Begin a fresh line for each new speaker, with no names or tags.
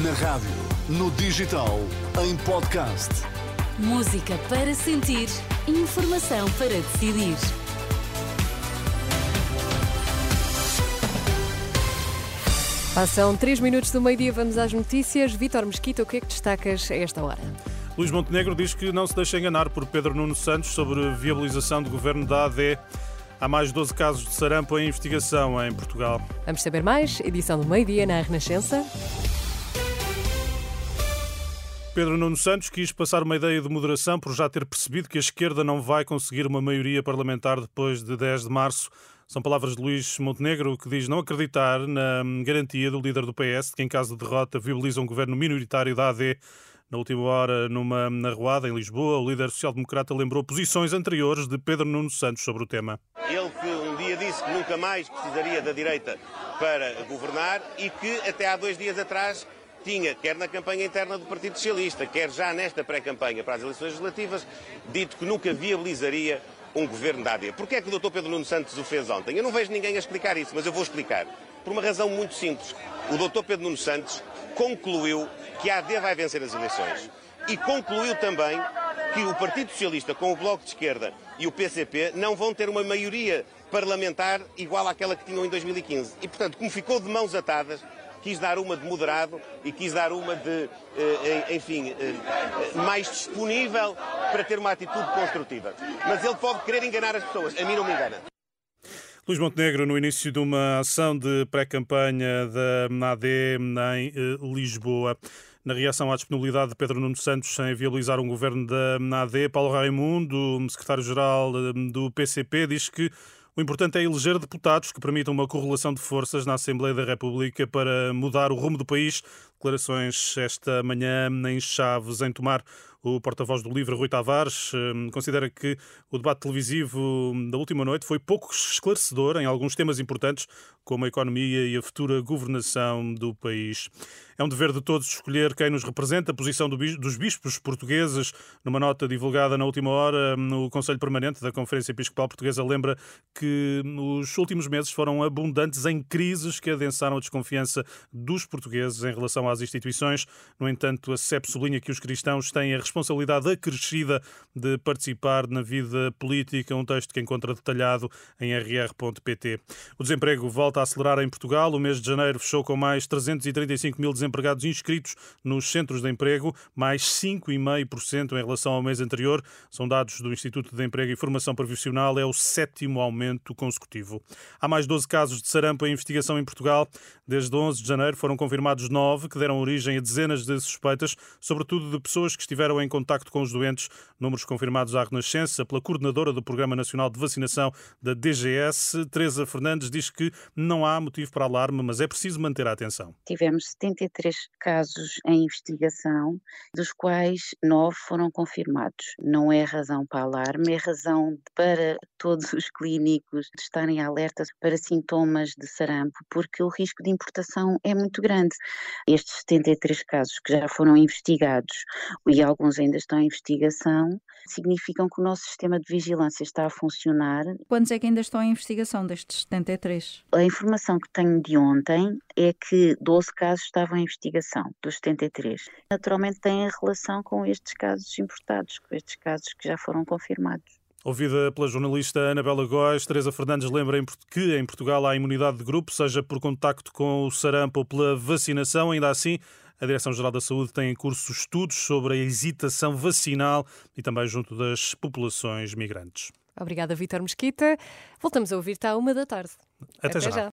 Na rádio, no digital, em podcast.
Música para sentir, informação para decidir.
Passam 3 minutos do meio-dia, vamos às notícias. Vítor Mesquita, o que é que destacas a esta hora?
Luís Montenegro diz que não se deixa enganar por Pedro Nuno Santos sobre a viabilização do governo da AD. Há mais de 12 casos de sarampo em investigação em Portugal.
Vamos saber mais. Edição do meio-dia na Renascença.
Pedro Nuno Santos quis passar uma ideia de moderação por já ter percebido que a esquerda não vai conseguir uma maioria parlamentar depois de 10 de março. São palavras de Luís Montenegro, que diz não acreditar na garantia do líder do PS de que, em caso de derrota, viabiliza um governo minoritário da AD. Na última hora, numa arruada em Lisboa, o líder social-democrata lembrou posições anteriores de Pedro Nuno Santos sobre o tema.
Ele que um dia disse que nunca mais precisaria da direita para governar e que até há dois dias atrás tinha, quer na campanha interna do Partido Socialista, quer já nesta pré-campanha para as eleições legislativas, dito que nunca viabilizaria um governo da AD. Porquê é que o Dr. Pedro Nuno Santos o fez ontem? Eu não vejo ninguém a explicar isso, mas eu vou explicar. Por uma razão muito simples. O Dr. Pedro Nuno Santos concluiu que a AD vai vencer as eleições. E concluiu também que o Partido Socialista, com o Bloco de Esquerda e o PCP, não vão ter uma maioria parlamentar igual àquela que tinham em 2015. E, portanto, como ficou de mãos atadas, quis dar uma de moderado e quis dar uma de, enfim, mais disponível para ter uma atitude construtiva. Mas ele pode querer enganar as pessoas. A mim não me engana.
Luís Montenegro, no início de uma ação de pré-campanha da AD em Lisboa. Na reação à disponibilidade de Pedro Nuno Santos em viabilizar um governo da AD, Paulo Raimundo, secretário-geral do PCP, diz que o importante é eleger deputados que permitam uma correlação de forças na Assembleia da República para mudar o rumo do país. Declarações esta manhã em Chaves, em Tomar. O porta-voz do LIVRE, Rui Tavares, considera que o debate televisivo da última noite foi pouco esclarecedor em alguns temas importantes, como a economia e a futura governação do país. É um dever de todos escolher quem nos representa. A posição dos bispos portugueses, numa nota divulgada na última hora no Conselho Permanente da Conferência Episcopal Portuguesa, lembra que os últimos meses foram abundantes em crises que adensaram a desconfiança dos portugueses em relação às instituições. No entanto, a CEP sublinha que os cristãos têm a responsabilidade acrescida de participar na vida política, um texto que encontra detalhado em rr.pt. O desemprego volta a acelerar em Portugal. O mês de janeiro fechou com mais 335 mil desempregados inscritos nos centros de emprego, mais 5,5% em relação ao mês anterior. São dados do Instituto de Emprego e Formação Profissional. É o sétimo aumento consecutivo. Há mais 12 casos de sarampo em investigação em Portugal. Desde 11 de janeiro foram confirmados nove que deram origem a dezenas de suspeitas, sobretudo de pessoas que estiveram em contacto com os doentes. Números confirmados à Renascença pela coordenadora do Programa Nacional de Vacinação da DGS, Teresa Fernandes, diz que não há motivo para alarme, mas é preciso manter a atenção.
Tivemos 73 casos em investigação, dos quais nove foram confirmados. Não é razão para alarme, é razão para todos os clínicos estarem alertas para sintomas de sarampo, porque o risco de importação é muito grande. Estes 73 casos que já foram investigados e alguns ainda estão em investigação, significam que o nosso sistema de vigilância está a funcionar.
Quantos é que ainda estão em investigação destes 73?
A informação que tenho de ontem é que 12 casos estavam em investigação, dos 73. Naturalmente tem relação com estes casos importados, com estes casos que já foram confirmados.
Ouvida pela jornalista Anabela Góes, Teresa Fernandes lembra que em Portugal há imunidade de grupo, seja por contacto com o sarampo ou pela vacinação. Ainda assim, a Direção-Geral da Saúde tem em curso estudos sobre a hesitação vacinal e também junto das populações migrantes.
Obrigada, Vítor Mesquita. Voltamos a ouvir-te à uma da tarde.
Até, Até já. já.